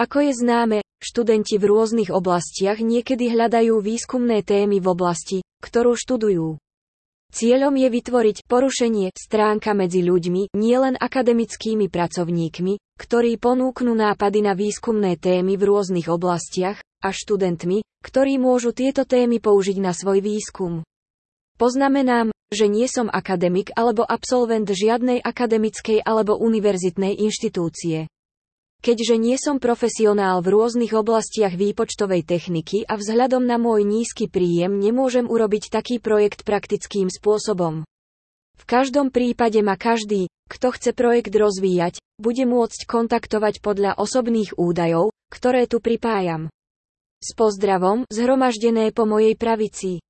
Ako je známe, študenti v rôznych oblastiach niekedy hľadajú výskumné témy v oblasti, ktorú študujú. Cieľom je vytvoriť porušenie stránka medzi ľuďmi, nielen akademickými pracovníkmi, ktorí ponúknú nápady na výskumné témy v rôznych oblastiach, a študentmi, ktorí môžu tieto témy použiť na svoj výskum. Poznamenám, že nie som akademik alebo absolvent žiadnej akademickej alebo univerzitnej inštitúcie. Keďže nie som profesionál v rôznych oblastiach výpočtovej techniky a vzhľadom na môj nízky príjem nemôžem urobiť taký projekt praktickým spôsobom. V každom prípade ma každý, kto chce projekt rozvíjať, bude môcť kontaktovať podľa osobných údajov, ktoré tu pripájam. S pozdravom, zhromaždené po mojej pravici.